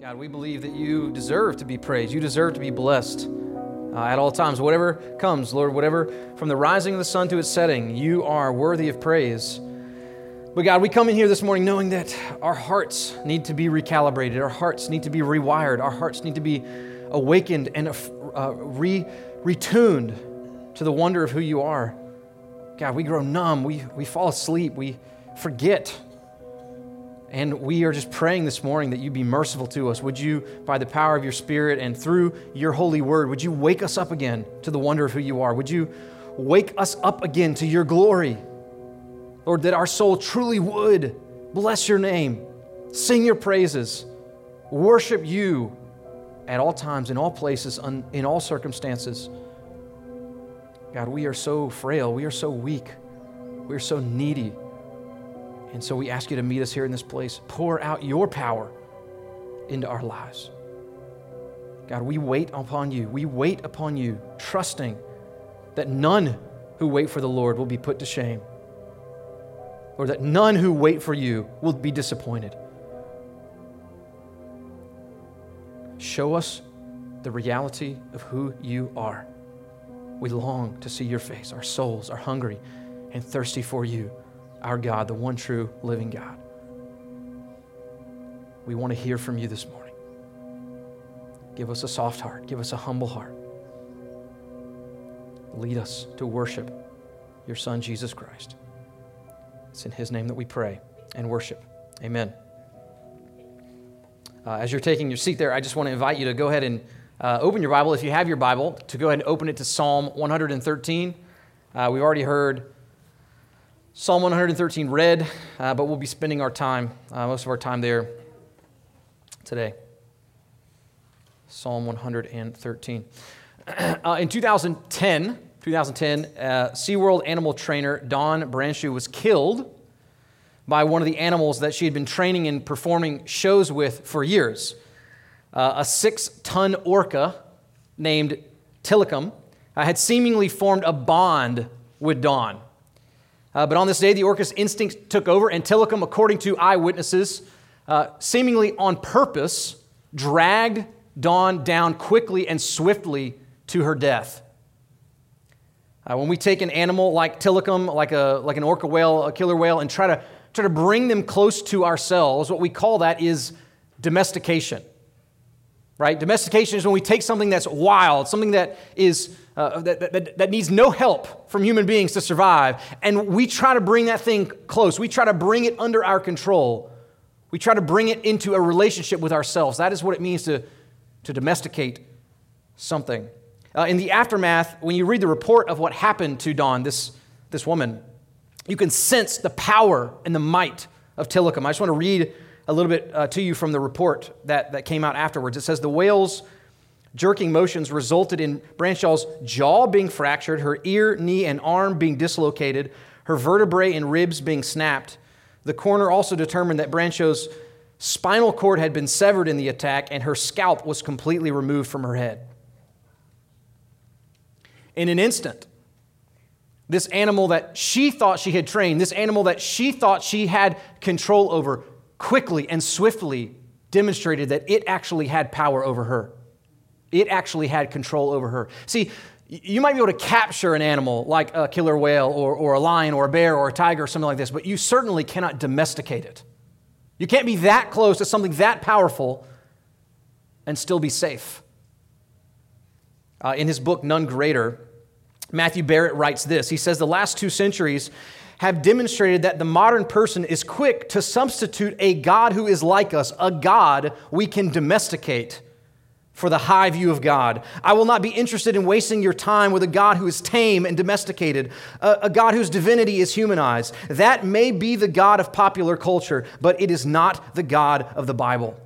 God, we believe that you deserve to be praised. You deserve to be blessed uh, at all times. Whatever comes, Lord, whatever, from the rising of the sun to its setting, you are worthy of praise. But God, we come in here this morning knowing that our hearts need to be recalibrated, our hearts need to be rewired, our hearts need to be awakened and uh, re- retuned to the wonder of who you are. God, we grow numb, we, we fall asleep, we forget and we are just praying this morning that you be merciful to us. Would you, by the power of your Spirit and through your holy word, would you wake us up again to the wonder of who you are? Would you wake us up again to your glory? Lord, that our soul truly would bless your name, sing your praises, worship you at all times, in all places, in all circumstances. God, we are so frail, we are so weak, we are so needy. And so we ask you to meet us here in this place. Pour out your power into our lives. God, we wait upon you. We wait upon you, trusting that none who wait for the Lord will be put to shame, or that none who wait for you will be disappointed. Show us the reality of who you are. We long to see your face. Our souls are hungry and thirsty for you our God, the one true living God. We want to hear from you this morning. Give us a soft heart, give us a humble heart. Lead us to worship your Son, Jesus Christ. It's in His name that we pray and worship. Amen. Uh, as you're taking your seat there, I just want to invite you to go ahead and uh, open your Bible, if you have your Bible, to go ahead and open it to Psalm 113. Uh, we've already heard Psalm 113 read, uh, but we'll be spending our time, uh, most of our time there today. Psalm 113. Uh, in 2010, 2010, uh, SeaWorld animal trainer Dawn Brancheau was killed by one of the animals that she had been training and performing shows with for years. Uh, a six ton orca named Tilikum uh, had seemingly formed a bond with Dawn. Uh, but on this day, the orca's instinct took over, and Tilikum, according to eyewitnesses, uh, seemingly on purpose, dragged Dawn down quickly and swiftly to her death. Uh, when we take an animal like Tilikum, like, a, like an orca whale, a killer whale, and try to, try to bring them close to ourselves, what we call that is domestication. Right? Domestication is when we take something that's wild, something that is uh, that, that, that needs no help from human beings to survive. And we try to bring that thing close. We try to bring it under our control. We try to bring it into a relationship with ourselves. That is what it means to, to domesticate something. Uh, in the aftermath, when you read the report of what happened to Dawn, this, this woman, you can sense the power and the might of Tilikum. I just want to read a little bit uh, to you from the report that, that came out afterwards. It says, The whales Jerking motions resulted in Brancheau's jaw being fractured, her ear, knee, and arm being dislocated, her vertebrae and ribs being snapped. The coroner also determined that Brancheau's spinal cord had been severed in the attack and her scalp was completely removed from her head. In an instant, this animal that she thought she had trained, this animal that she thought she had control over, quickly and swiftly demonstrated that it actually had power over her. It actually had control over her. See, you might be able to capture an animal like a killer whale or, or a lion or a bear or a tiger or something like this, but you certainly cannot domesticate it. You can't be that close to something that powerful and still be safe. Uh, in his book, None Greater, Matthew Barrett writes this. He says, The last two centuries have demonstrated that the modern person is quick to substitute a God who is like us, a God we can domesticate for the high view of God. I will not be interested in wasting your time with a God who is tame and domesticated, a, a, God whose divinity is humanized. That may be the God of popular culture, but it is not the God of the Bible.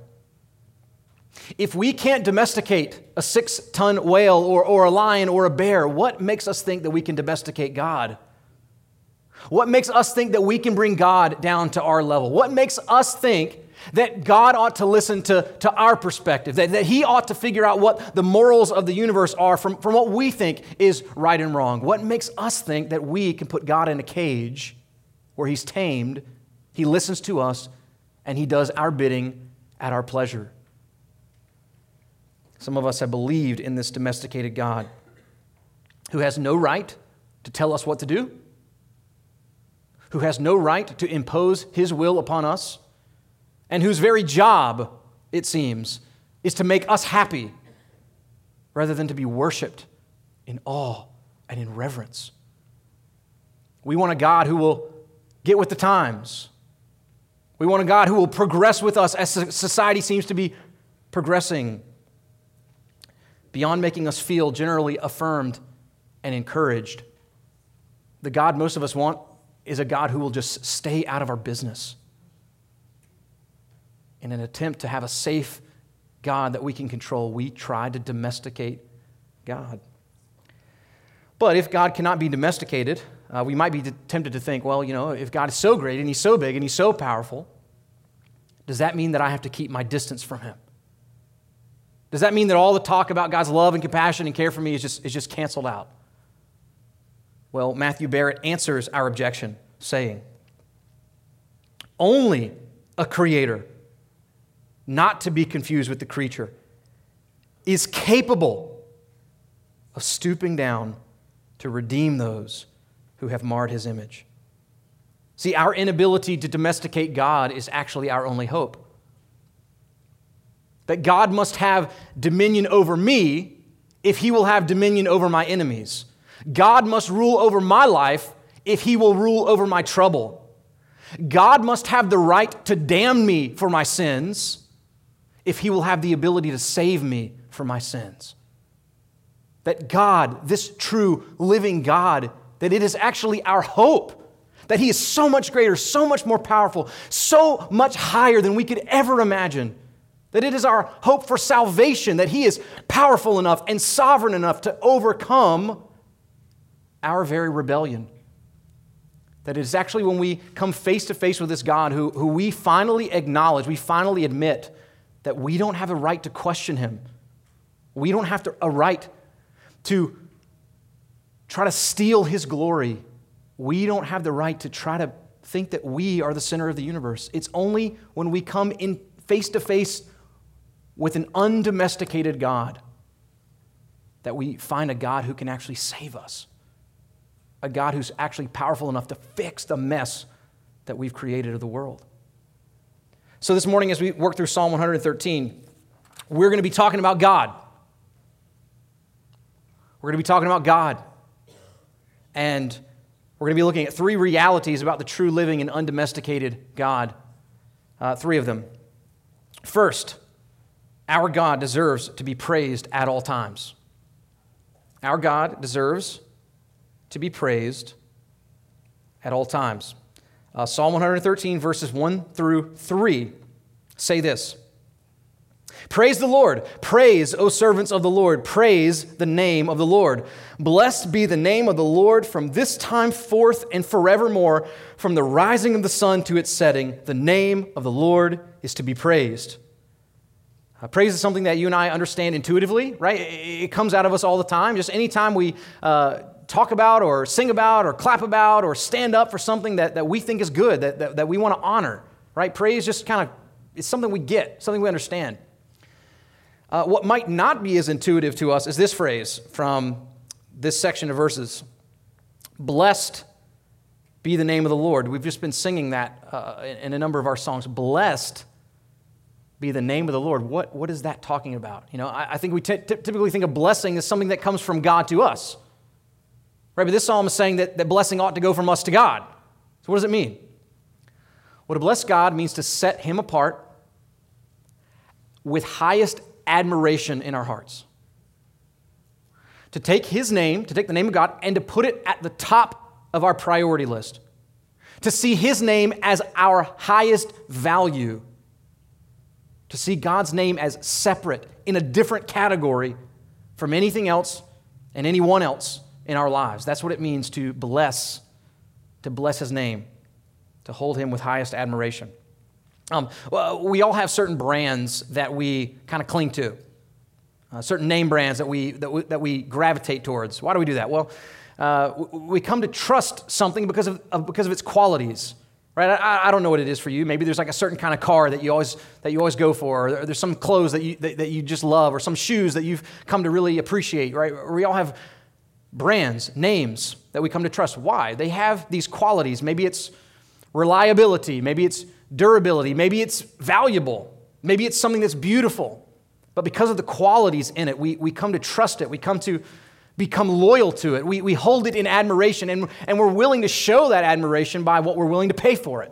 If we can't domesticate a six ton whale or, or a lion or a bear, what makes us think that we can domesticate God? What makes us think that we can bring God down to our level? What makes us think that God ought to listen to, to our perspective, that, that He ought to figure out what the morals of the universe are from, from what we think is right and wrong. What makes us think that we can put God in a cage where He's tamed, He listens to us, and He does our bidding at our pleasure? some of us have believed in this domesticated God who has no right to tell us what to do, who has no right to impose his will upon us, and whose very job, it seems, is to make us happy rather than to be worshiped in awe and in reverence. We want a God who will get with the times. We want a God who will progress with us as society seems to be progressing, beyond making us feel generally affirmed and encouraged. The God most of us want is a God who will just stay out of our business in an attempt to have a safe God that we can control. We try to domesticate God. But if God cannot be domesticated, uh, we might be tempted to think, well, you know, if God is so great and He's so big and He's so powerful, does that mean that I have to keep my distance from Him? Does that mean that all the talk about God's love and compassion and care for me is just, is just canceled out? Well, Matthew Barrett answers our objection, saying, Only a creator, not to be confused with the creature, is capable of stooping down to redeem those who have marred his image. See, our inability to domesticate God is actually our only hope. That God must have dominion over me if he will have dominion over my enemies. God must rule over my life if he will rule over my trouble. God must have the right to damn me for my sins if he will have the ability to save me for my sins. That God, this true living God, that it is actually our hope that He is so much greater, so much more powerful, so much higher than we could ever imagine. That it is our hope for salvation, that He is powerful enough and sovereign enough to overcome our very rebellion. That it is actually when we come face to face with this God who, who we finally acknowledge, we finally admit that we don't have a right to question Him. We don't have to, a right to try to steal His glory we don't have the right to try to think that we are the center of the universe. It's only when we come in face to face with an undomesticated God that we find a God who can actually save us, a God who's actually powerful enough to fix the mess that we've created of the world. So, this morning, as we work through Psalm 113, we're going to be talking about God. We're going to be talking about God. And we're going to be looking at three realities about the true living and undomesticated God. Uh, three of them. First, our God deserves to be praised at all times. Our God deserves to be praised at all times. Uh, Psalm 113, verses 1 through 3 say this Praise the Lord. Praise, O servants of the Lord. Praise the name of the Lord. Blessed be the name of the Lord from this time forth and forevermore. From the rising of the sun to its setting, the name of the Lord is to be praised. Uh, praise is something that you and I understand intuitively, right? It comes out of us all the time. Just anytime we uh, talk about or sing about or clap about or stand up for something that, that we think is good, that, that, that we want to honor, right? Praise just kind of, it's something we get, something we understand. Uh, what might not be as intuitive to us is this phrase from this section of verses Blessed be the name of the Lord. We've just been singing that uh, in a number of our songs. Blessed be the name of the Lord. What, what is that talking about? You know, I, I think we t- typically think of blessing as something that comes from God to us. Right? But this psalm is saying that, that blessing ought to go from us to God. So what does it mean? Well, to bless God means to set Him apart with highest admiration in our hearts. To take His name, to take the name of God, and to put it at the top of our priority list. To see His name as our highest value. To see God's name as separate, in a different category from anything else and anyone else in our lives. That's what it means to bless, to bless His name, to hold Him with highest admiration. Um, well, we all have certain brands that we kind of cling to, uh, certain name brands that we, that, we, that we gravitate towards. Why do we do that? Well, uh, we come to trust something because of, of, because of its qualities. right? I, I, don't know what it is for you. Maybe there's like a certain kind of car that you always, that you always go for, or there's some clothes that you, that, that you just love, or some shoes that you've come to really appreciate, right? We all have brands, names that we come to trust. Why? They have these qualities. Maybe it's reliability, maybe it's durability, maybe it's valuable, maybe it's something that's beautiful. But because of the qualities in it, we, we come to trust it. We come to become loyal to it. We, we hold it in admiration, and, and we're willing to show that admiration by what we're willing to pay for it.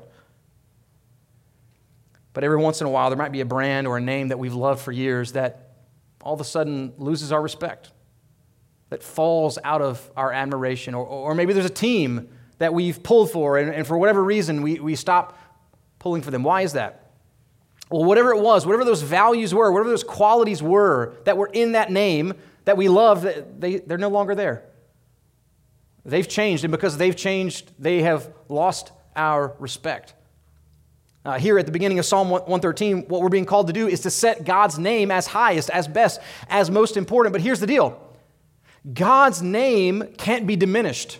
But every once in a while, there might be a brand or a name that we've loved for years that all of a sudden loses our respect, that falls out of our admiration. Or, or maybe there's a team that we've pulled for, and, and for whatever reason, we, we stop pulling for them. Why is that? Well, whatever it was, whatever those values were, whatever those qualities were that were in that name, that we love, they, they're no longer there. They've changed, and because they've changed, they have lost our respect. Uh, here at the beginning of Psalm 113, what we're being called to do is to set God's name as highest, as best, as most important. But here's the deal God's name can't be diminished.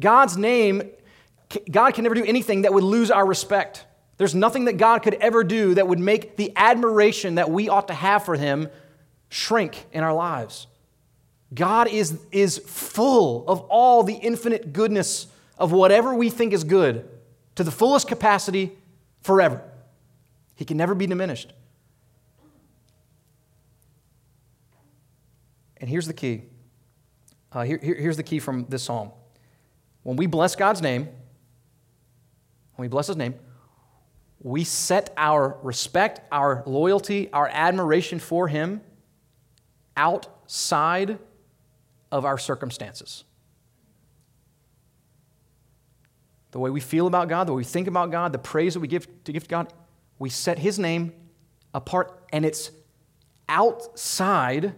God's name, God can never do anything that would lose our respect. There's nothing that God could ever do that would make the admiration that we ought to have for Him shrink in our lives. God is, is full of all the infinite goodness of whatever we think is good to the fullest capacity forever. He can never be diminished. And here's the key. Uh, here, here, here's the key from this psalm. When we bless God's name, when we bless His name, we set our respect, our loyalty, our admiration for Him outside of our circumstances. The way we feel about God, the way we think about God, the praise that we give to give to God, we set His name apart, and it's outside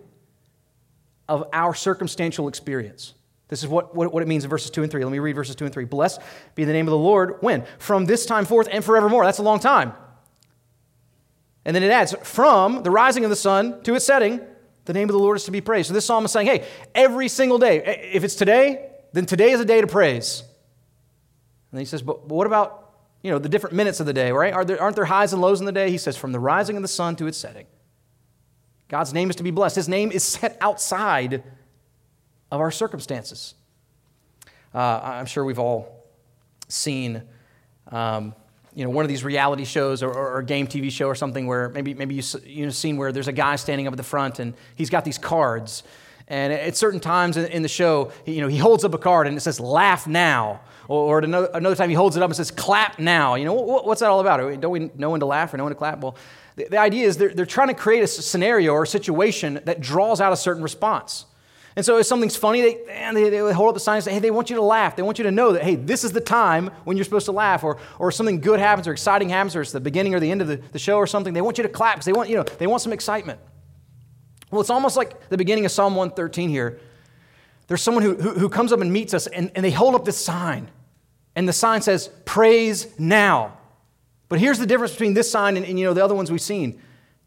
of our circumstantial experience. This is what, what, what, it means in verses 2 and 3. Let me read verses 2 and 3. Blessed be the name of the Lord. When? From this time forth and forevermore. That's a long time. And then it adds, from the rising of the sun to its setting, the name of the Lord is to be praised. So this psalm is saying, hey, every single day, if it's today, then today is a day to praise. And he says, but, but what about you know the different minutes of the day, right? Are there, aren't there highs and lows in the day? He says, from the rising of the sun to its setting. God's name is to be blessed. His name is set outside of our circumstances. Uh, I'm sure we've all seen um, you know, one of these reality shows or, or, or, game TV show or something where maybe, maybe you, you know, seen where there's a guy standing up at the front and he's got these cards. And at certain times in, the show, you know, he holds up a card and it says, laugh now. Or, or another, another, time he holds it up and says, clap now. You know, what, what's that all about? Don't we know when to laugh or know when to clap? Well, the, the idea is they're, they're trying to create a scenario or a situation that draws out a certain response. And so if something's funny, they, they, they hold up the sign and say, hey, they want you to laugh. They want you to know that, hey, this is the time when you're supposed to laugh. Or, or something good happens or exciting happens or it's the beginning or the end of the, the show or something. They want you to clap because they want, you know, they want some excitement. Well, it's almost like the beginning of Psalm 113 here. There's someone who, who, who comes up and meets us and, and they hold up this sign. And the sign says, praise now. But here's the difference between this sign and, and you know, the other ones we've seen.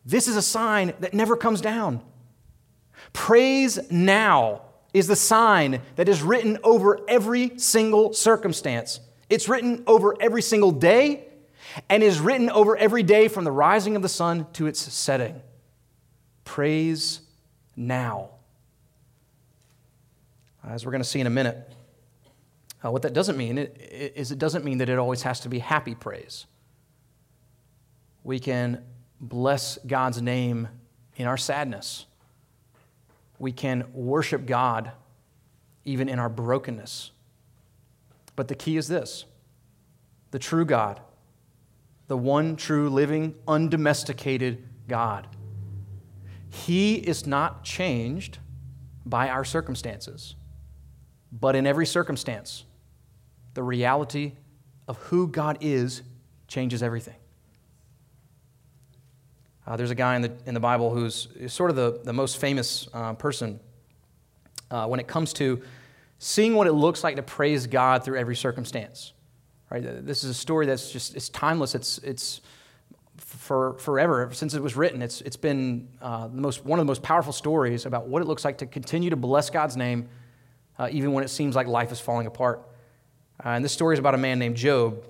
This is a sign that never comes down. Praise now is the sign that is written over every single circumstance. It's written over every single day and is written over every day from the rising of the sun to its setting. Praise now. As we're going to see in a minute, uh, what that doesn't mean is it doesn't mean that it always has to be happy praise. We can bless God's name in our sadness we can worship God even in our brokenness. But the key is this the true God, the one true, living, undomesticated God. He is not changed by our circumstances, but in every circumstance, the reality of who God is changes everything. Uh, there's a guy in the, in the Bible who's sort of the, the most famous uh, person uh, when it comes to seeing what it looks like to praise God through every circumstance. Right? This is a story that's just it's timeless. It's, it's for forever since it was written. It's, it's been uh, the most, one of the most powerful stories about what it looks like to continue to bless God's name uh, even when it seems like life is falling apart. And this story is about a man named Job.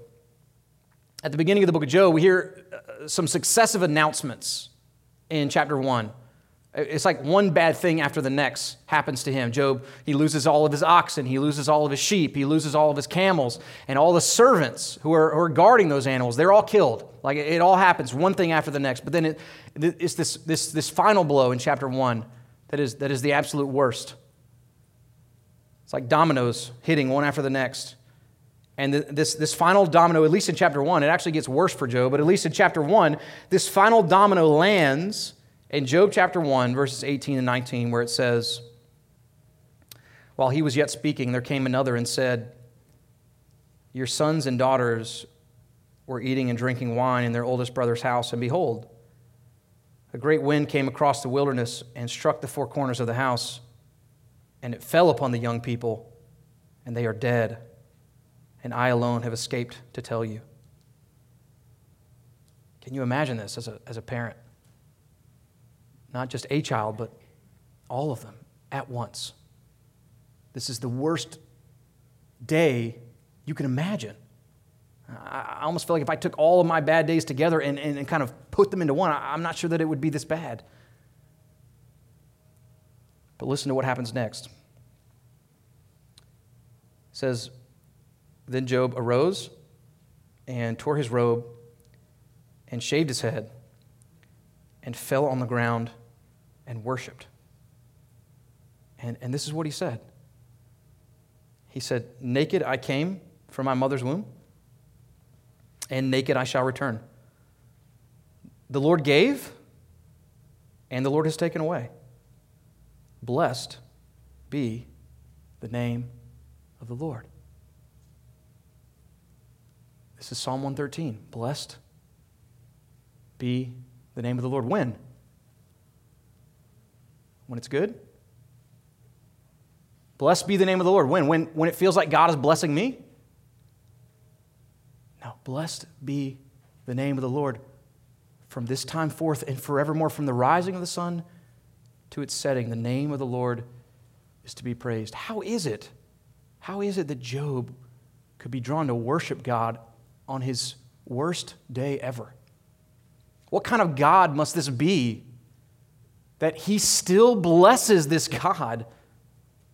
At the beginning of the book of Job, we hear uh, some successive announcements in chapter 1. It's like one bad thing after the next happens to him. Job, he loses all of his oxen, he loses all of his sheep, he loses all of his camels, and all the servants who are, who are guarding those animals, they're all killed. Like it, all happens one thing after the next. But then it, it's this, this, this final blow in chapter 1 that is, that is the absolute worst. It's like dominoes hitting one after the next. And this, this final domino, at least in chapter 1, it actually gets worse for Job, but at least in chapter 1, this final domino lands in Job chapter 1, verses 18 and 19, where it says, While he was yet speaking, there came another and said, Your sons and daughters were eating and drinking wine in their oldest brother's house, and behold, a great wind came across the wilderness and struck the four corners of the house, and it fell upon the young people, and they are dead, and I alone have escaped to tell you. Can you imagine this as a, as a parent? Not just a child, but all of them at once. This is the worst day you can imagine. I almost feel like if I took all of my bad days together and, and, and kind of put them into one, I'm not sure that it would be this bad. But listen to what happens next. It says, Then Job arose and tore his robe and shaved his head and fell on the ground and worshiped. And, and this is what he said He said, Naked I came from my mother's womb, and naked I shall return. The Lord gave, and the Lord has taken away. Blessed be the name of the Lord. This is Psalm 113. Blessed be the name of the Lord. When? When it's good? Blessed be the name of the Lord. When? When, when it feels like God is blessing me? No, blessed be the name of the Lord from this time forth and forevermore, from the rising of the sun to its setting. The name of the Lord is to be praised. How is it? How is it that Job could be drawn to worship God on his worst day ever? What kind of God must this be that he still blesses this God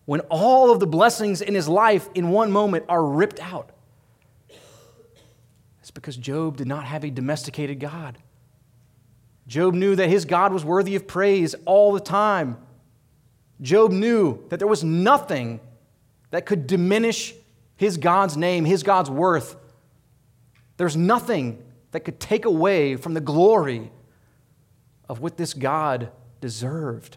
when all of the blessings in his life in one moment are ripped out? It's because Job did not have a domesticated God. Job knew that his God was worthy of praise all the time. Job knew that there was nothing that could diminish his God's name, his God's worth. There's nothing that could take away from the glory of what this God deserved.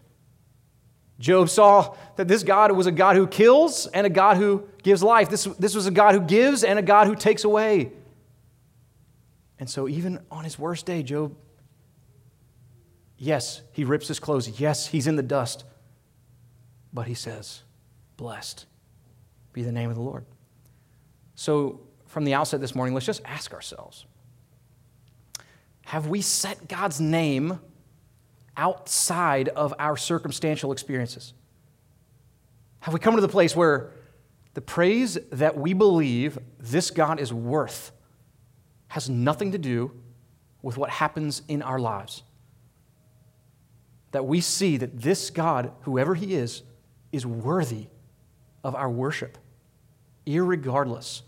Job saw that this God was a God who kills and a God who gives life. This, this was a God who gives and a God who takes away. And so, even on his worst day, Job, yes, he rips his clothes. Yes, he's in the dust. But he says, Blessed be the name of the Lord. So, from the outset this morning, let's just ask ourselves have we set God's name outside of our circumstantial experiences? Have we come to the place where the praise that we believe this God is worth has nothing to do with what happens in our lives? That we see that this God, whoever He is, is worthy of our worship, regardless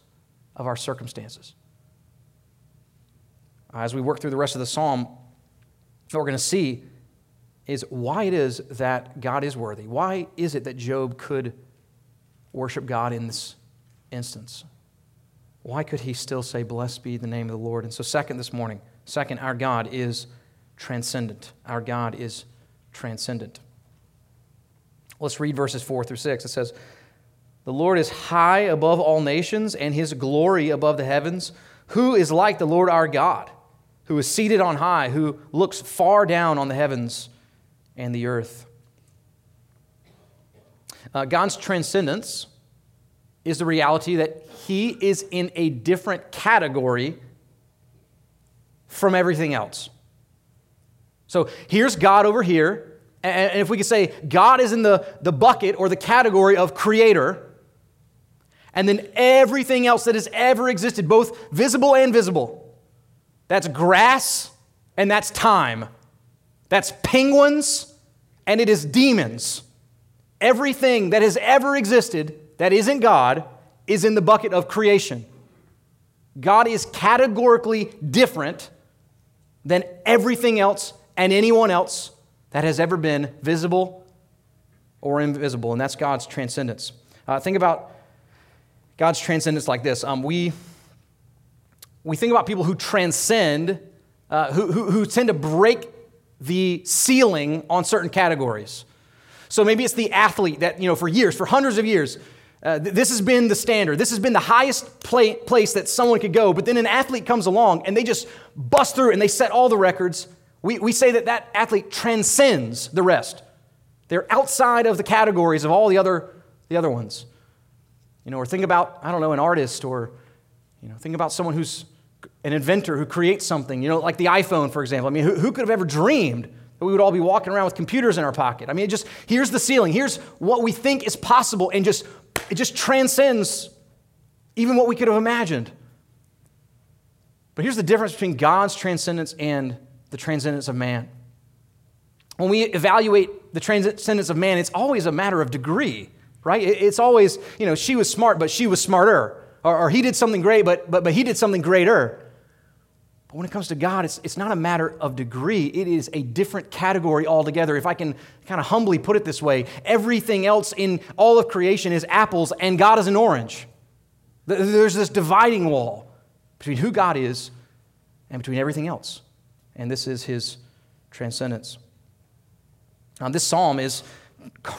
of our circumstances. As we work through the rest of the psalm, what we're going to see is why it is that God is worthy. Why is it that Job could worship God in this instance? Why could he still say, Blessed be the name of the Lord? And so, second, this morning, second, our God is transcendent. Our God is transcendent. Let's read verses 4 through 6. It says, The Lord is high above all nations, and his glory above the heavens. Who is like the Lord our God? who is seated on high, who looks far down on the heavens and the earth. Uh, God's transcendence is the reality that He is in a different category from everything else. So here's God over here. And if we could say God is in the, the bucket or the category of creator, and then everything else that has ever existed, both visible and visible, that's grass, and that's time. That's penguins, and it is demons. Everything that has ever existed that isn't God is in the bucket of creation. God is categorically different than everything else and anyone else that has ever been visible or invisible, and that's God's transcendence. Uh, think about God's transcendence like this. Um, we, we think about people who transcend, uh, who, who, who tend to break the ceiling on certain categories. So maybe it's the athlete that, you know, for years, for hundreds of years, uh, this has been the standard. This has been the highest pla- place that someone could go. But then an athlete comes along and they just bust through and they set all the records. We, we say that that athlete transcends the rest. They're outside of the categories of all the other, the other ones. You know, or think about, I don't know, an artist or, you know, think about someone who's an inventor who creates something, you know, like the iPhone, for example. I mean, who, who could have ever dreamed that we would all be walking around with computers in our pocket? I mean, just, here's the ceiling. Here's what we think is possible, and just, it just transcends even what we could have imagined. But here's the difference between God's transcendence and the transcendence of man. When we evaluate the transcendence of man, it's always a matter of degree right? It's always, you know, she was smart, but she was smarter. Or, or, he did something great, but, but, but he did something greater. But when it comes to God, it's, it's not a matter of degree. It is a different category altogether. If I can kind of humbly put it this way, everything else in all of creation is apples, and God is an orange. There's this dividing wall between who God is and between everything else. And this is his transcendence. Now, this psalm is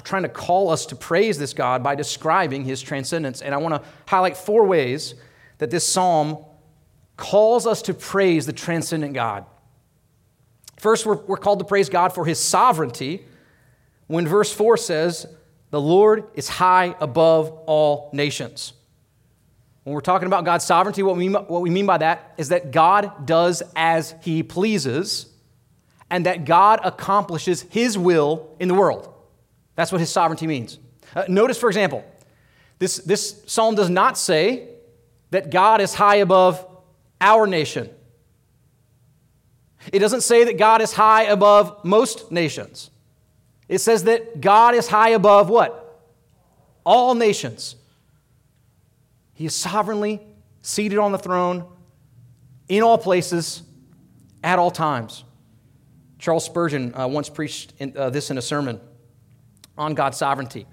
trying to call us to praise this God by describing his transcendence. And I want to highlight four ways that this psalm calls us to praise the transcendent God. First, we're, we're called to praise God for his sovereignty when verse 4 says, The Lord is high above all nations. When we're talking about God's sovereignty, what we, what we mean by that is that God does as he pleases and that God accomplishes his will in the world. That's what his sovereignty means. Uh, notice, for example, this, this psalm does not say that God is high above our nation. It doesn't say that God is high above most nations. It says that God is high above what? All nations. He is sovereignly seated on the throne in all places at all times. Charles Spurgeon uh, once preached in, uh, this in a sermon on God's sovereignty.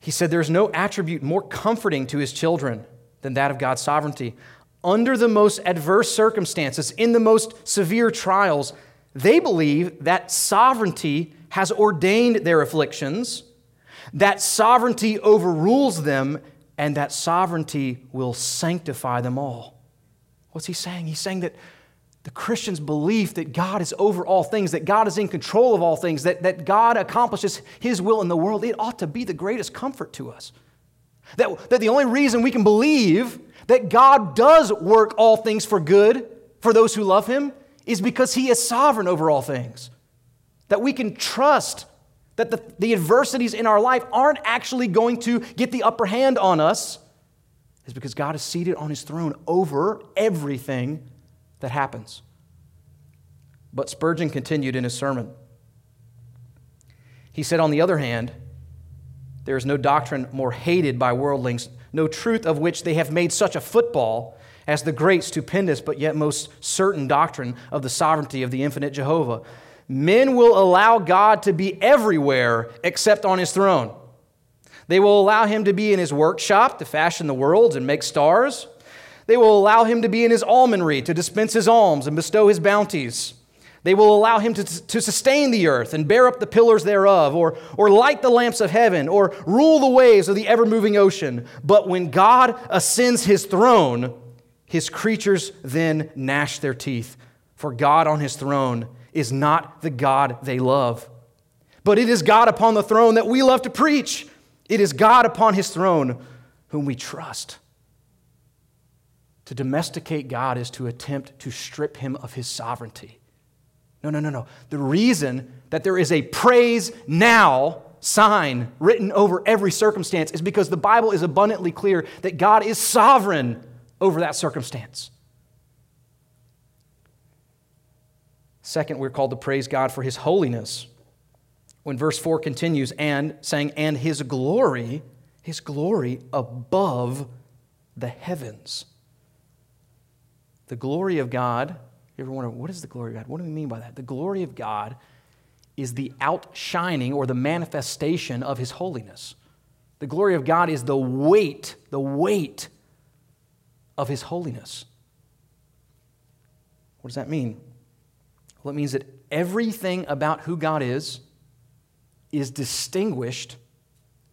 He said, There's no attribute more comforting to his children than that of God's sovereignty. Under the most adverse circumstances, in the most severe trials, they believe that sovereignty has ordained their afflictions, that sovereignty overrules them, and that sovereignty will sanctify them all. What's he saying? He's saying that the Christian's belief that God is over all things, that God is in control of all things, that, that God accomplishes His will in the world, it ought to be the greatest comfort to us. That, that the only reason we can believe that God does work all things for good for those who love Him is because He is sovereign over all things. That we can trust that the, the adversities in our life aren't actually going to get the upper hand on us, is because God is seated on His throne over everything that happens. But Spurgeon continued in his sermon. He said, on the other hand, there is no doctrine more hated by worldlings, no truth of which they have made such a football as the great, stupendous, but yet most certain doctrine of the sovereignty of the infinite Jehovah. Men will allow God to be everywhere except on his throne. They will allow him to be in his workshop to fashion the worlds and make stars. They will allow him to be in his almonry, to dispense his alms and bestow his bounties. They will allow him to, to sustain the earth and bear up the pillars thereof, or, or light the lamps of heaven, or rule the waves of the ever moving ocean. But when God ascends his throne, his creatures then gnash their teeth, for God on his throne is not the God they love. But it is God upon the throne that we love to preach. It is God upon his throne whom we trust. To domesticate God is to attempt to strip him of his sovereignty. No, no, no, no. The reason that there is a praise now sign written over every circumstance is because the Bible is abundantly clear that God is sovereign over that circumstance. Second, we're called to praise God for his holiness. When verse 4 continues, and saying, and his glory, his glory above the heavens. The glory of God, you ever wonder, what is the glory of God? What do we mean by that? The glory of God is the outshining or the manifestation of his holiness. The glory of God is the weight, the weight of his holiness. What does that mean? Well, it means that everything about who God is is distinguished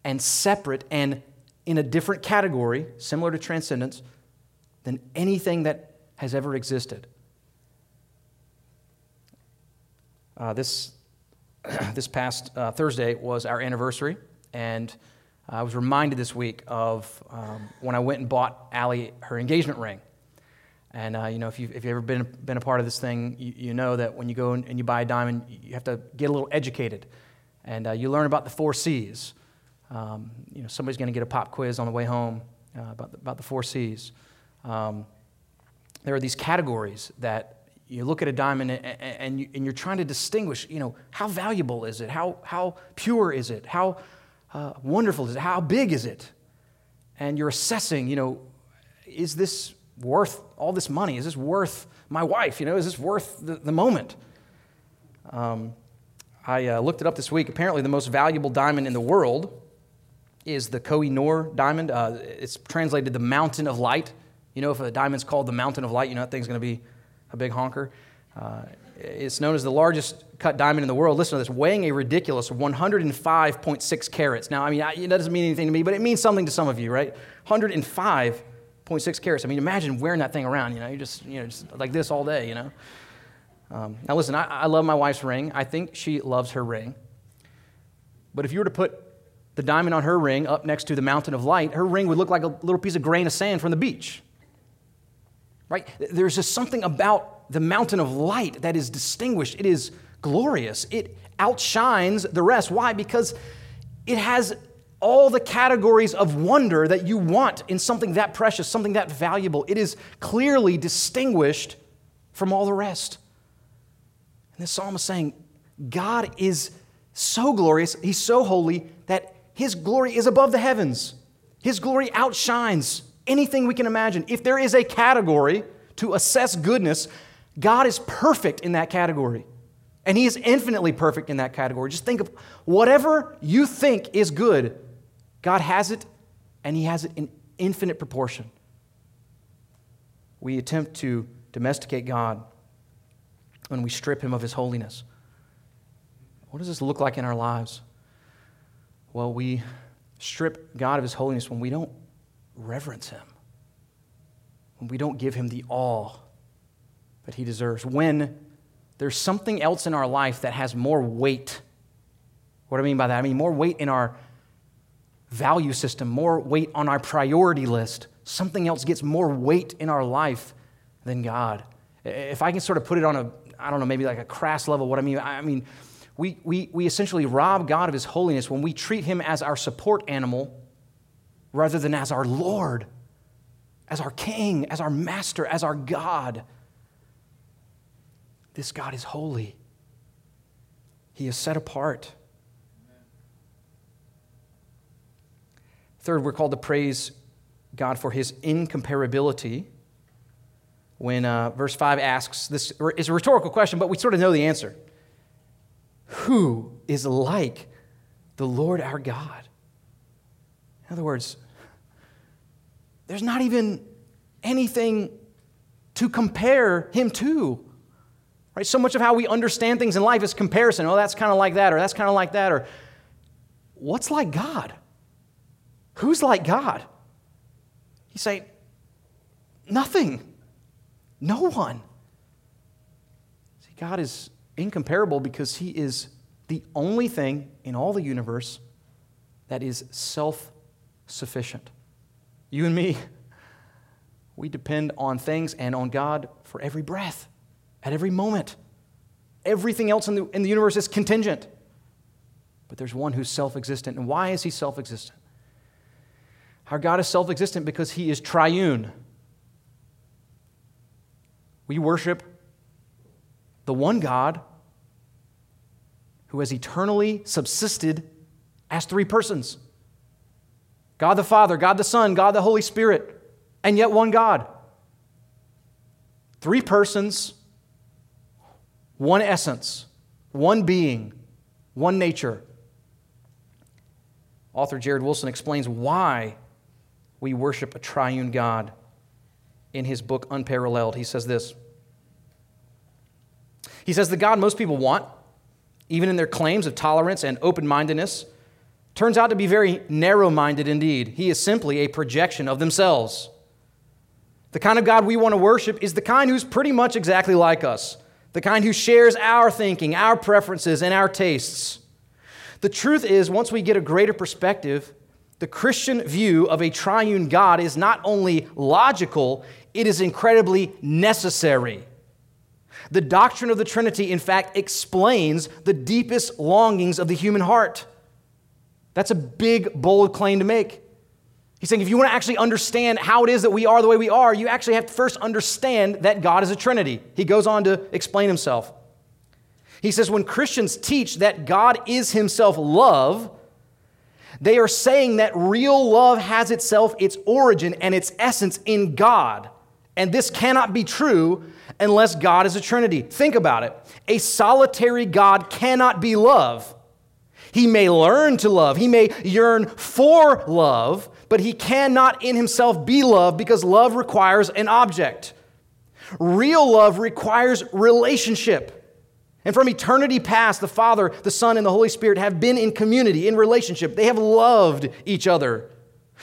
and separate and in a different category, similar to transcendence, than anything that has ever existed. Uh, this, this past uh, Thursday was our anniversary, and I was reminded this week of um, when I went and bought Allie her engagement ring. And uh, you know, if you've, if you've ever been, been a part of this thing, you, you know that when you go and you buy a diamond, you have to get a little educated. And uh, you learn about the four C's. Um, you know, somebody's going to get a pop quiz on the way home uh, about, the, about the four C's. Um, there are these categories that you look at a diamond and, and, you, you're trying to distinguish, you know, how valuable is it? How, how pure is it? How uh, wonderful is it? How big is it? And you're assessing, you know, is this worth all this money? Is this worth my wife? You know, is this worth the, the moment? Um, I uh, looked it up this week. Apparently, the most valuable diamond in the world is the Koh i Noor diamond. Uh, it's translated the mountain of light. You know, if a diamond's called the mountain of light, you know that thing's going to be a big honker. Uh, it's known as the largest cut diamond in the world. Listen to this, weighing a ridiculous 105.6 carats. Now, I mean, that doesn't mean anything to me, but it means something to some of you, right? 105.6 carats. I mean, imagine wearing that thing around, you know, you just, you know, just like this all day, you know. Um, now, listen, I, I love my wife's ring. I think she loves her ring. But if you were to put the diamond on her ring up next to the mountain of light, her ring would look like a little piece of grain of sand from the beach. Right? There's just something about the mountain of light that is distinguished. It is glorious. It outshines the rest. Why? Because it has all the categories of wonder that you want in something that precious, something that valuable. It is clearly distinguished from all the rest. And this psalm is saying, God is so glorious, He's so holy that His glory is above the heavens. His glory outshines anything we can imagine. If there is a category to assess goodness, God is perfect in that category. And He is infinitely perfect in that category. Just think of whatever you think is good, God has it, and He has it in infinite proportion. We attempt to domesticate God when we strip Him of His holiness. What does this look like in our lives? Well, we strip God of His holiness when we don't reverence Him, when we don't give Him the awe that He deserves, when there's something else in our life that has more weight. What do I mean by that? I mean more weight in our value system, more weight on our priority list. Something else gets more weight in our life than God. If I can sort of put it on a, I don't know, maybe like a crass level, what I mean, I mean, we, we, we essentially rob God of his holiness when we treat him as our support animal rather than as our Lord, as our King, as our Master, as our God. This God is holy. He is set apart. Third, we're called to praise God for his incomparability. When uh, verse 5 asks, this is a rhetorical question, but we sort of know the answer. Who is like the Lord our God? In other words, there's not even anything to compare him to. Right? So much of how we understand things in life is comparison. Oh, that's kind of like that, or that's kind of like that, or what's like God? Who's like God? He say, nothing. No one. See, God is incomparable because He is the only thing in all the universe that is self sufficient. You and me, we depend on things and on God for every breath, at every moment. Everything else in the, in the universe is contingent. But there's one who's self existent. And why is he self existent? Our God is self existent because he is triune. We worship the one God who has eternally subsisted as three persons God the Father, God the Son, God the Holy Spirit, and yet one God. Three persons, one essence, one being, one nature. Author Jared Wilson explains why we worship a triune God in his book Unparalleled. He says this He says, The God most people want, even in their claims of tolerance and open mindedness, turns out to be very narrow minded indeed. He is simply a projection of themselves. The kind of God we want to worship is the kind who's pretty much exactly like us, the kind who shares our thinking, our preferences, and our tastes. The truth is, once we get a greater perspective, the Christian view of a triune God is not only logical, it is incredibly necessary. The doctrine of the Trinity, in fact, explains the deepest longings of the human heart. That's a big, bold claim to make. He's saying if you want to actually understand how it is that we are the way we are, you actually have to first understand that God is a Trinity. He goes on to explain himself. He says, when Christians teach that God is himself love, they are saying that real love has itself, its origin, and its essence in God. And this cannot be true unless God is a Trinity. Think about it. A solitary God cannot be love. He may learn to love, he may yearn for love, but he cannot in himself be love because love requires an object. Real love requires relationship. And from eternity past, the Father, the Son, and the Holy Spirit have been in community, in relationship. They have loved each other.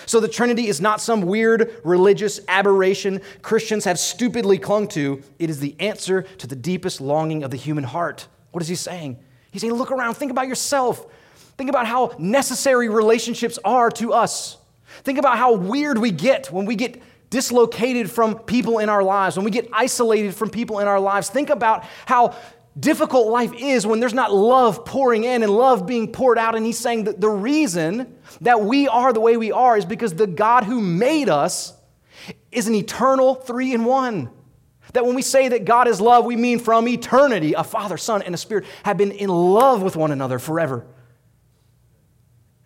So the Trinity is not some weird religious aberration Christians have stupidly clung to. It is the answer to the deepest longing of the human heart. What is he saying? He's saying, look around, think about yourself. Think about how necessary relationships are to us. Think about how weird we get when we get dislocated from people in our lives, when we get isolated from people in our lives. Think about how difficult life is when there's not love pouring in and love being poured out. And he's saying that the reason that we are the way we are is because the God who made us is an eternal three in one. That when we say that God is love, we mean from eternity, a Father, Son, and a Spirit have been in love with one another forever.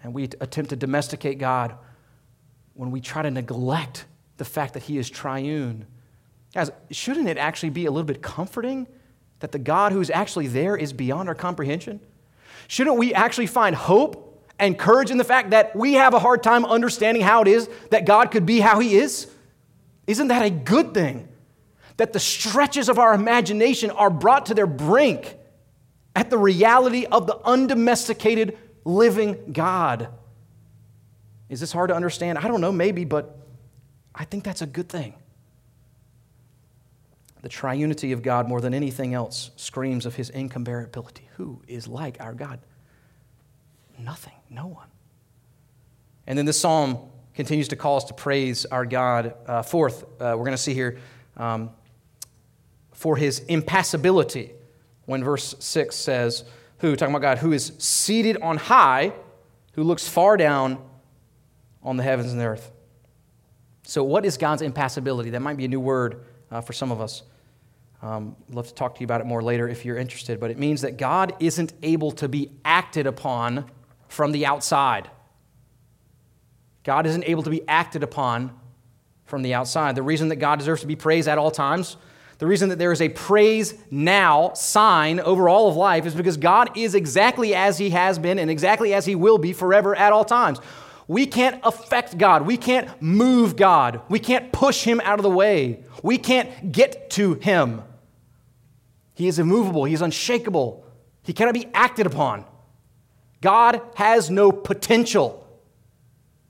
And we attempt to domesticate God when we try to neglect the fact that He is triune. Guys, shouldn't it actually be a little bit comforting that the God who's actually there is beyond our comprehension? Shouldn't we actually find hope and courage in the fact that we have a hard time understanding how it is that God could be how He is? Isn't that a good thing? That the stretches of our imagination are brought to their brink at the reality of the undomesticated living God. Is this hard to understand? I don't know, maybe, but I think that's a good thing. The triunity of God, more than anything else, screams of his incomparability. Who is like our God? Nothing, no one. And then this psalm continues to call us to praise our God. Uh, fourth, uh, we're going to see here um, for his impassibility, when verse 6 says, Who, talking about God, who is seated on high, who looks far down on the heavens and the earth. So, what is God's impassibility? That might be a new word uh, for some of us. Um, I'd love to talk to you about it more later if you're interested, but it means that God isn't able to be acted upon from the outside. God isn't able to be acted upon from the outside. The reason that God deserves to be praised at all times, the reason that there is a praise now sign over all of life is because God is exactly as He has been and exactly as He will be forever at all times. We can't affect God. We can't move God. We can't push him out of the way. We can't get to him. He is immovable, he is unshakable. He cannot be acted upon. God has no potential.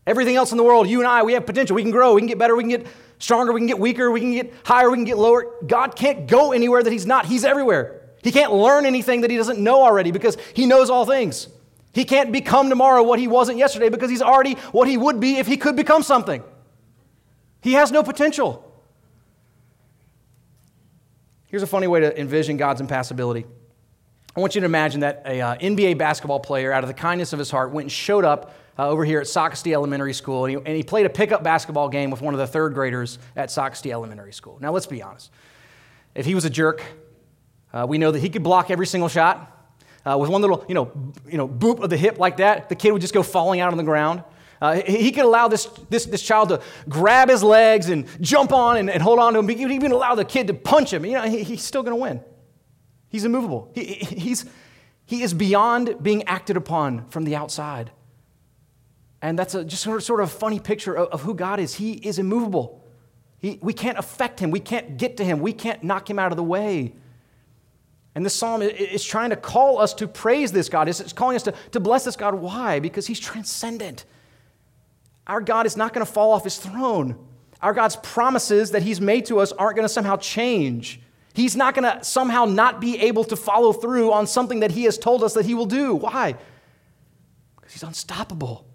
Everything else in the world, you and I, we have potential. We can grow, we can get better, we can get stronger, we can get weaker, we can get higher, we can get lower. God can't go anywhere that He's not. He's everywhere. He can't learn anything that He doesn't know already because He knows all things. He can't become tomorrow what he wasn't yesterday because he's already what he would be if he could become something. He has no potential. Here's a funny way to envision God's impassibility. I want you to imagine that a uh, NBA basketball player, out of the kindness of his heart, went and showed up uh, over here at Socastee Elementary School, and he, and he played a pickup basketball game with one of the third graders at Socastee Elementary School. Now, let's be honest. If he was a jerk, Uh, we know that he could block every single shot. Uh, with one little, you know, you know, boop of the hip like that, the kid would just go falling out on the ground. Uh, he could allow this, this, this child to grab his legs and jump on and, and hold on to him. He could even allow the kid to punch him. You know, he, he's still going to win. He's immovable. He, he's, he is beyond being acted upon from the outside. And that's a, just sort of, a funny picture of, of who God is. He is immovable. He, we can't affect him. We can't get to him. We can't knock him out of the way. And this psalm is trying to call us to praise this God. It's calling us to, to bless this God. Why? Because he's transcendent. Our God is not going to fall off his throne. Our God's promises that he's made to us aren't going to somehow change. He's not going to somehow not be able to follow through on something that he has told us that he will do. Why? Because he's unstoppable.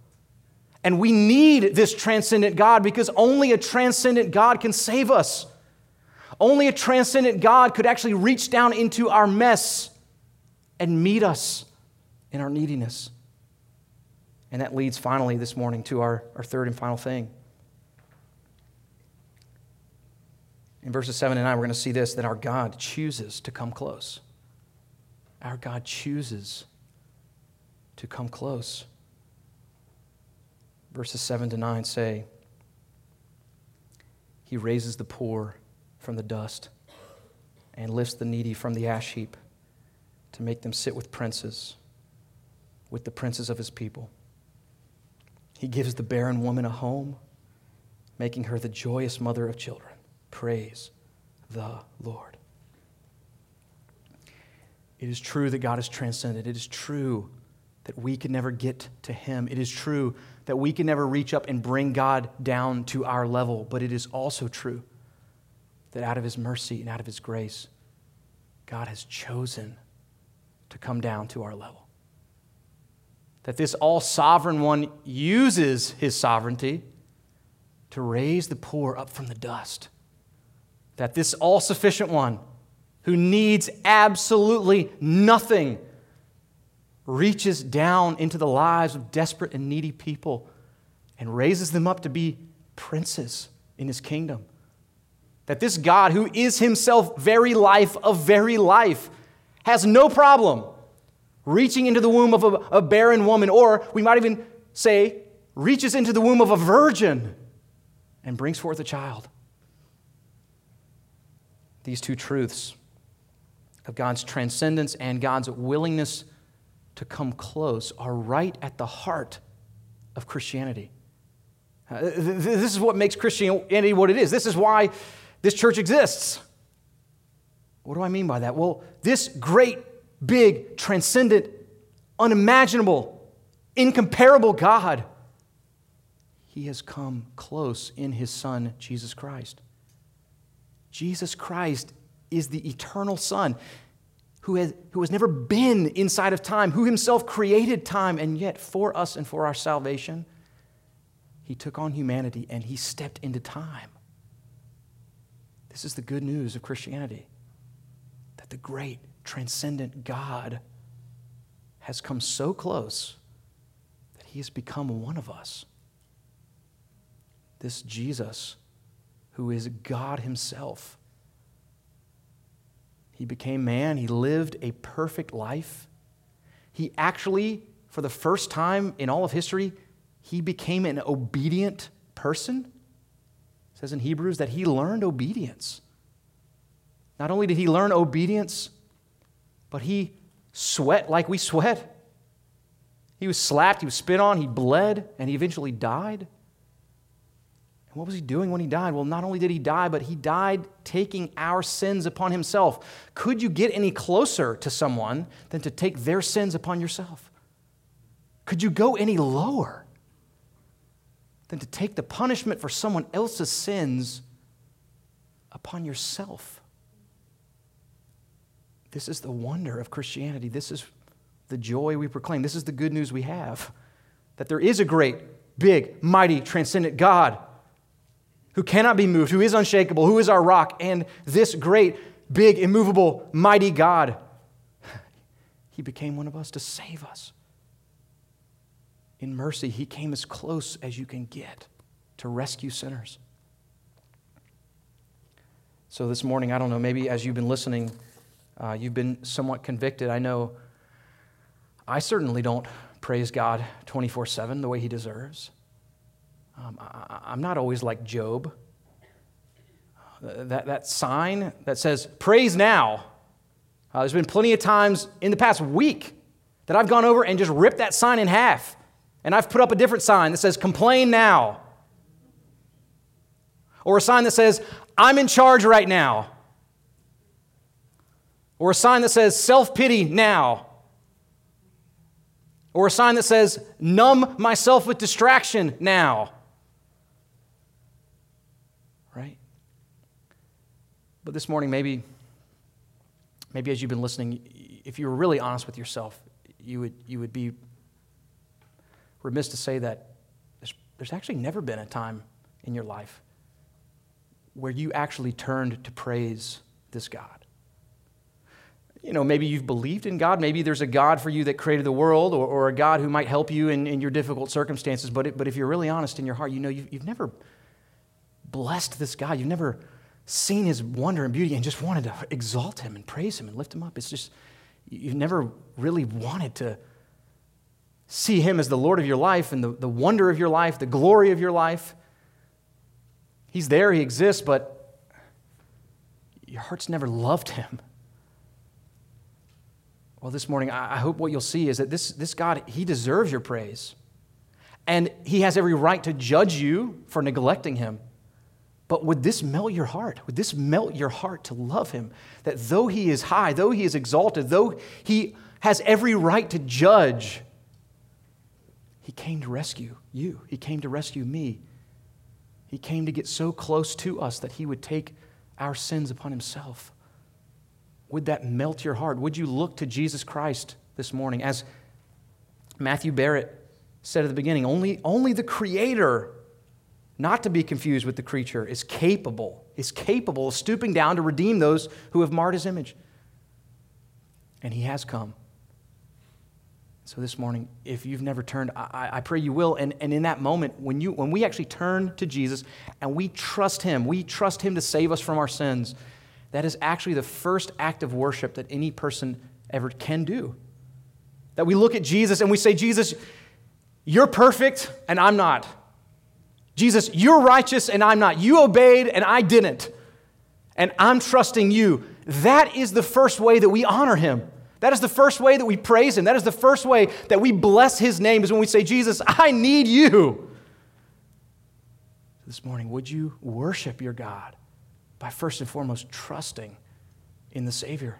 And we need this transcendent God because only a transcendent God can save us. Only a transcendent God could actually reach down into our mess and meet us in our neediness. And that leads finally this morning to our, our third and final thing. In verses 7 and 9, we're going to see this that our God chooses to come close. Our God chooses to come close. Verses 7 to 9 say, He raises the poor from the dust and lifts the needy from the ash heap to make them sit with princes, with the princes of his people. He gives the barren woman a home, making her the joyous mother of children. Praise the Lord. It is true that God is transcendent. It is true that we can never get to Him. It is true that we can never reach up and bring God down to our level. But it is also true that out of his mercy and out of his grace, God has chosen to come down to our level. That this all sovereign one uses his sovereignty to raise the poor up from the dust. That this all sufficient one, who needs absolutely nothing, reaches down into the lives of desperate and needy people and raises them up to be princes in his kingdom. That this God, who is himself very life of very life, has no problem reaching into the womb of a, a, barren woman, or we might even say, reaches into the womb of a virgin and brings forth a child. These two truths of God's transcendence and God's willingness to come close are right at the heart of Christianity. Uh, this is what makes Christianity what it is. This is why this church exists. What do I mean by that? Well, this great, big, transcendent, unimaginable, incomparable God, He has come close in His Son, Jesus Christ. Jesus Christ is the eternal Son who has, who has never been inside of time, who Himself created time, and yet for us and for our salvation, He took on humanity and He stepped into time. This is the good news of Christianity that the great, transcendent God has come so close that he has become one of us. This Jesus, who is God himself, he became man, he lived a perfect life. He actually, for the first time in all of history, he became an obedient person says in Hebrews that he learned obedience. Not only did he learn obedience, but he sweat like we sweat. He was slapped, he was spit on, he bled, and he eventually died. And what was he doing when he died? Well, not only did he die, but he died taking our sins upon himself. Could you get any closer to someone than to take their sins upon yourself? Could you go any lower? than to take the punishment for someone else's sins upon yourself. This is the wonder of Christianity. This is the joy we proclaim. This is the good news we have that there is a great, big, mighty, transcendent God who cannot be moved, who is unshakable, who is our rock, and this great, big, immovable, mighty God, he became one of us to save us in mercy, he came as close as you can get to rescue sinners. So this morning, I don't know, maybe as you've been listening, Uh, you've been somewhat convicted. I know I certainly don't praise God 24 7 the way He deserves. Um, I, am not always like Job. Uh, that, that sign that says, praise now. Uh, there's been plenty of times in the past week that I've gone over and just ripped that sign in half. And I've put up a different sign that says, complain now. Or a sign that says, I'm in charge right now. Or a sign that says, self pity now. Or a sign that says, numb myself with distraction now. But this morning, maybe, maybe as you've been listening, if you were really honest with yourself, you would, you would be remiss to say that there's, there's actually never been a time in your life where you actually turned to praise this God. You know, maybe you've believed in God. Maybe there's a God for you that created the world or, or a God who might help you in, in your difficult circumstances. But, it, but if you're really honest in your heart, you know you've, you've never blessed this God. You've never seen his wonder and beauty and just wanted to exalt him and praise him and lift him up. It's just, you've never really wanted to see him as the Lord of your life and the, the wonder of your life, the glory of your life. He's there, he exists, but your heart's never loved him. Well, this morning, I hope what you'll see is that this, this God, he deserves your praise. And he has every right to judge you for neglecting him. But would this melt your heart? Would this melt your heart to love him? That though he is high, though he is exalted, though he has every right to judge, he came to rescue you. He came to rescue me. He came to get so close to us that he would take our sins upon himself. Would that melt your heart? Would you look to Jesus Christ this morning? As Matthew Barrett said at the beginning, only, only the Creator not to be confused with the creature, is capable, is capable of stooping down to redeem those who have marred his image. And he has come. So this morning, if you've never turned, I, I, pray you will. And, and in that moment, when, you, when we actually turn to Jesus and we trust him, we trust him to save us from our sins, that is actually the first act of worship that any person ever can do. That we look at Jesus and we say, Jesus, you're perfect and I'm not. Jesus, you're righteous and I'm not. You obeyed and I didn't. And I'm trusting you. That is the first way that we honor him. That is the first way that we praise him. That is the first way that we bless his name is when we say, Jesus, I need you. This morning, would you worship your God by first and foremost trusting in the Savior?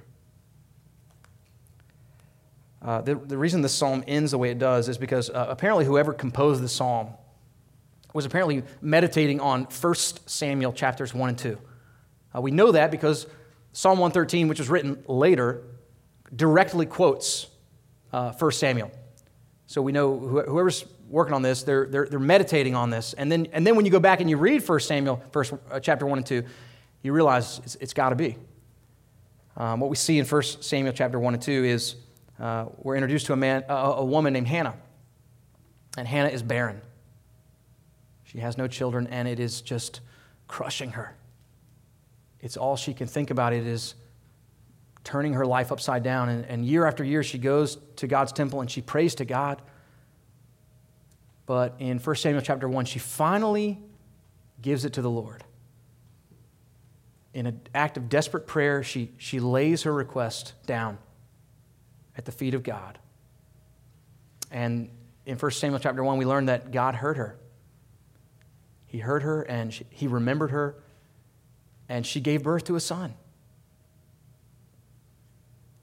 Uh, the, the reason this psalm ends the way it does is because uh, apparently whoever composed the psalm was apparently meditating on 1 Samuel chapters 1 and 2. Uh, we know that because Psalm 113, which was written later, directly quotes uh, 1 Samuel. So we know whoever's working on this, they're, they're, they're meditating on this. And then, and then when you go back and you read 1 Samuel, first, uh, chapter 1 and 2, you realize it's, it's got to be. Um, what we see in 1 Samuel chapter 1 and 2 is uh, we're introduced to a, man, a woman named Hannah. And Hannah is barren. She has no children, and it is just crushing her. It's all she can think about. It is turning her life upside down. And, and year after year, she goes to God's temple and she prays to God. But in 1 Samuel chapter 1, she finally gives it to the Lord. In an act of desperate prayer, she, she lays her request down at the feet of God. And in 1 Samuel chapter 1, we learn that God heard her. He heard her and she, he remembered her, and she gave birth to a son.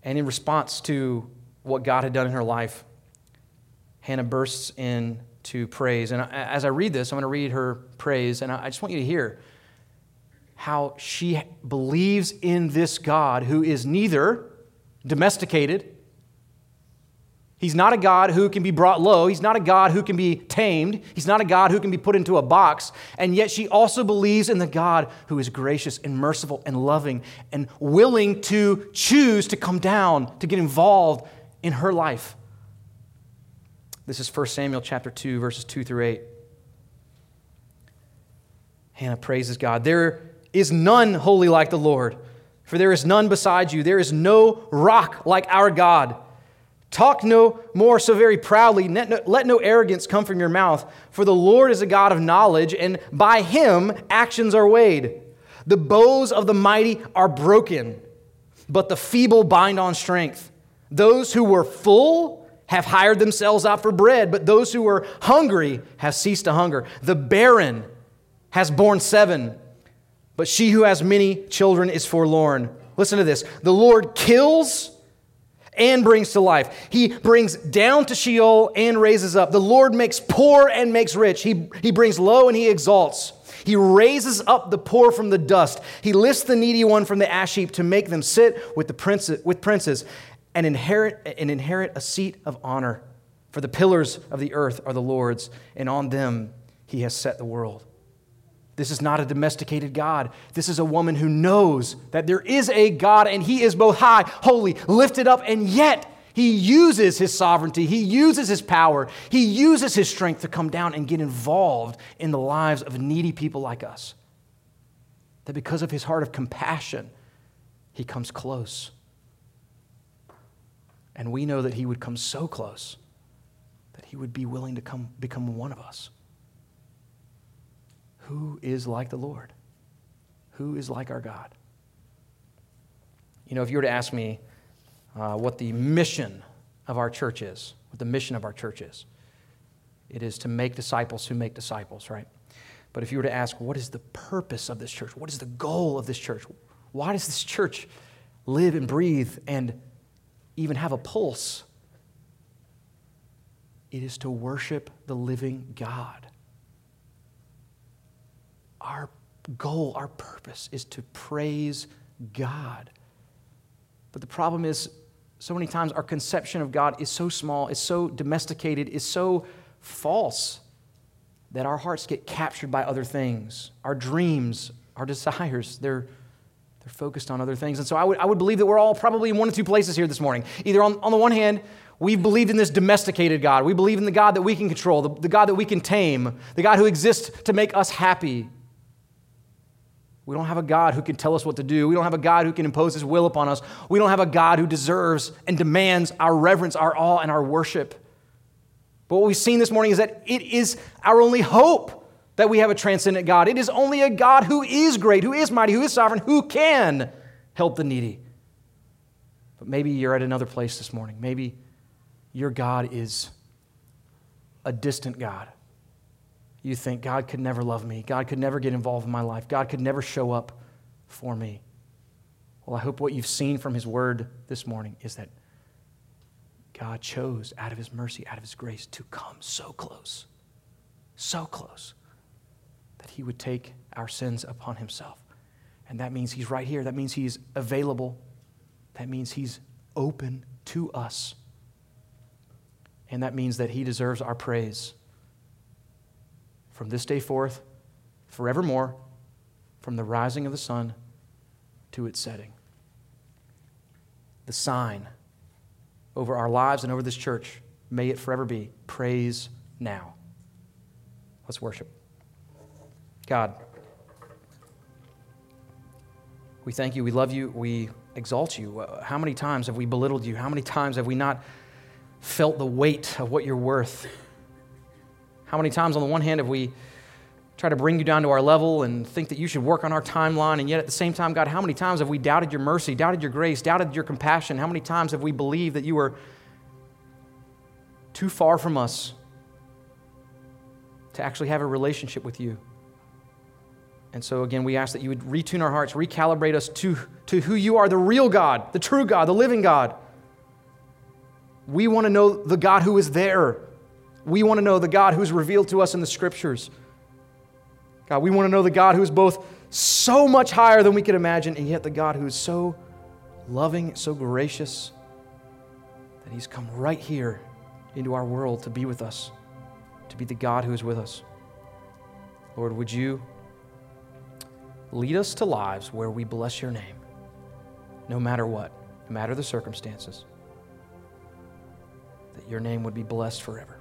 And in response to what God had done in her life, Hannah bursts into praise. And as I read this, I'm going to read her praise, and I just want you to hear how she believes in this God who is neither domesticated He's not a God who can be brought low. He's not a God who can be tamed. He's not a God who can be put into a box. And yet she also believes in the God who is gracious and merciful and loving and willing to choose to come down, to get involved in her life. This is 1 Samuel chapter 2, verses 2 through 8. Hannah praises God. There is none holy like the Lord for there is none beside you. There is no rock like our God. Talk no more so very proudly. Let no arrogance come from your mouth, for the Lord is a God of knowledge, and by him actions are weighed. The bows of the mighty are broken, but the feeble bind on strength. Those who were full have hired themselves out for bread, but those who were hungry have ceased to hunger. The barren has borne seven but she who has many children is forlorn. Listen to this the Lord kills and brings to life. He brings down to Sheol and raises up. The Lord makes poor and makes rich. He, he brings low and he exalts. He raises up the poor from the dust. He lifts the needy one from the ash heap to make them sit with, the prince, with princes and inherit, and inherit a seat of honor. For the pillars of the earth are the Lord's, and on them he has set the world. This is not a domesticated God. This is a woman who knows that there is a God and he is both high, holy, lifted up, and yet he uses his sovereignty, he uses his power, he uses his strength to come down and get involved in the lives of needy people like us. That because of his heart of compassion, he comes close. And we know that he would come so close that he would be willing to come become one of us. Who is like the Lord? Who is like our God? You know, if you were to ask me uh, what the mission of our church is, what the mission of our church is, it is to make disciples who make disciples, right? But if you were to ask, what is the purpose of this church? What is the goal of this church? Why does this church live and breathe and even have a pulse? It is to worship the living God. Our goal, our purpose is to praise God. But the problem is, so many times our conception of God is so small, is so domesticated, is so false that our hearts get captured by other things. Our dreams, our desires, they're, they're focused on other things. And so I would, I would believe that we're all probably in one of two places here this morning. Either on, on the one hand, we've believed in this domesticated God. We believe in the God that we can control, the, the God that we can tame, the God who exists to make us happy. We don't have a God who can tell us what to do. We don't have a God who can impose his will upon us. We don't have a God who deserves and demands our reverence, our awe, and our worship. But what we've seen this morning is that it is our only hope that we have a transcendent God. It is only a God who is great, who is mighty, who is sovereign, who can help the needy. But maybe you're at another place this morning. Maybe your God is a distant God you think God could never love me, God could never get involved in my life, God could never show up for me. Well, I hope what you've seen from His Word this morning is that God chose out of His mercy, out of His grace, to come so close, so close, that He would take our sins upon Himself. And that means He's right here. That means He's available. That means He's open to us. And that means that He deserves our praise from this day forth, forevermore, from the rising of the sun to its setting. The sign over our lives and over this church, may it forever be praise now. Let's worship. God, we thank you, we love you, we exalt you. Uh, how many times have we belittled you? How many times have we not felt the weight of what you're worth? How many times, on the one hand, have we tried to bring you down to our level and think that you should work on our timeline? And yet, at the same time, God, how many times have we doubted your mercy, doubted your grace, doubted your compassion? How many times have we believed that you were too far from us to actually have a relationship with you? And so, again, we ask that you would retune our hearts, recalibrate us to, to who you are the real God, the true God, the living God. We want to know the God who is there we want to know the God who's revealed to us in the scriptures. God, we want to know the God who's both so much higher than we could imagine, and yet the God who is so loving, so gracious, that He's come right here into our world to be with us, to be the God who is with us. Lord, would you lead us to lives where we bless your name, no matter what, no matter the circumstances, that your name would be blessed forever.